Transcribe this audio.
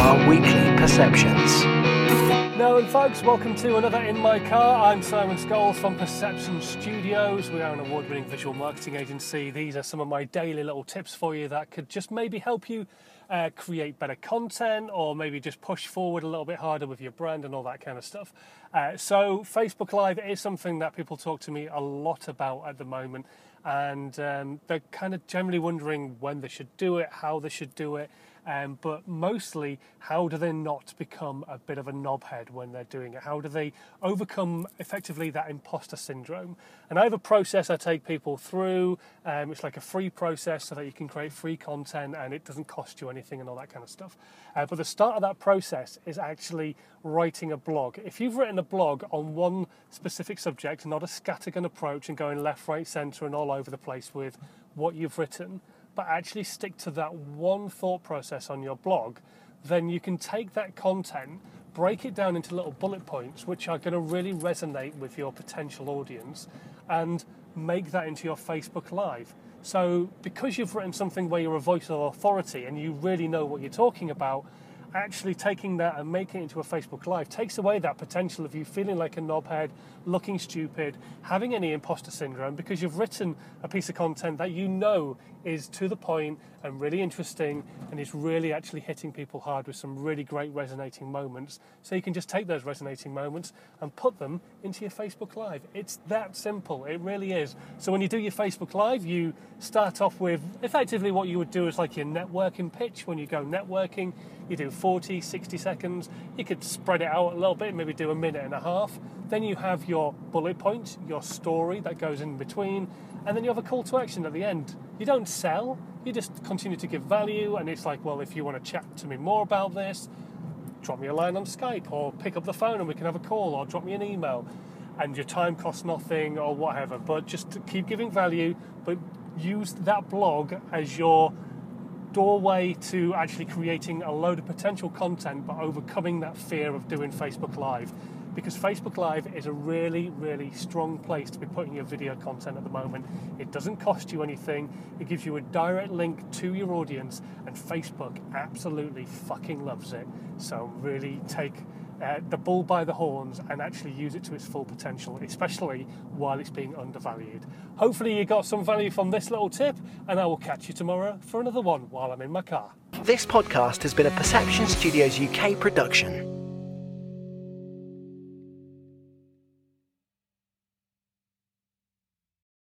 our weekly perceptions. Now, and folks, welcome to another In My Car. I'm Simon Scholes from Perception Studios. We are an award winning visual marketing agency. These are some of my daily little tips for you that could just maybe help you uh, create better content or maybe just push forward a little bit harder with your brand and all that kind of stuff. Uh, so, Facebook Live is something that people talk to me a lot about at the moment, and um, they're kind of generally wondering when they should do it, how they should do it. Um, but mostly, how do they not become a bit of a knobhead when they're doing it? How do they overcome effectively that imposter syndrome? And I have a process I take people through. Um, it's like a free process so that you can create free content and it doesn't cost you anything and all that kind of stuff. Uh, but the start of that process is actually writing a blog. If you've written a blog on one specific subject, not a scattergun approach and going left, right, centre, and all over the place with what you've written, but actually stick to that one thought process on your blog, then you can take that content, break it down into little bullet points, which are going to really resonate with your potential audience, and make that into your Facebook Live. So, because you've written something where you're a voice of authority and you really know what you're talking about, actually taking that and making it into a Facebook Live takes away that potential of you feeling like a knobhead, looking stupid, having any imposter syndrome because you've written a piece of content that you know is to the point and really interesting and is really actually hitting people hard with some really great resonating moments. So you can just take those resonating moments and put them into your Facebook Live. It's that simple, it really is. So when you do your Facebook Live, you start off with effectively what you would do is like your networking pitch when you go networking. You do 40, 60 seconds. You could spread it out a little bit, maybe do a minute and a half. Then you have your bullet points, your story that goes in between, and then you have a call to action at the end. You don't sell, you just continue to give value, and it's like, well, if you want to chat to me more about this, drop me a line on Skype, or pick up the phone and we can have a call, or drop me an email. And your time costs nothing, or whatever. But just keep giving value, but use that blog as your doorway to actually creating a load of potential content but overcoming that fear of doing Facebook Live. Because Facebook Live is a really, really strong place to be putting your video content at the moment. It doesn't cost you anything, it gives you a direct link to your audience, and Facebook absolutely fucking loves it. So, really take uh, the bull by the horns and actually use it to its full potential, especially while it's being undervalued. Hopefully, you got some value from this little tip, and I will catch you tomorrow for another one while I'm in my car. This podcast has been a Perception Studios UK production.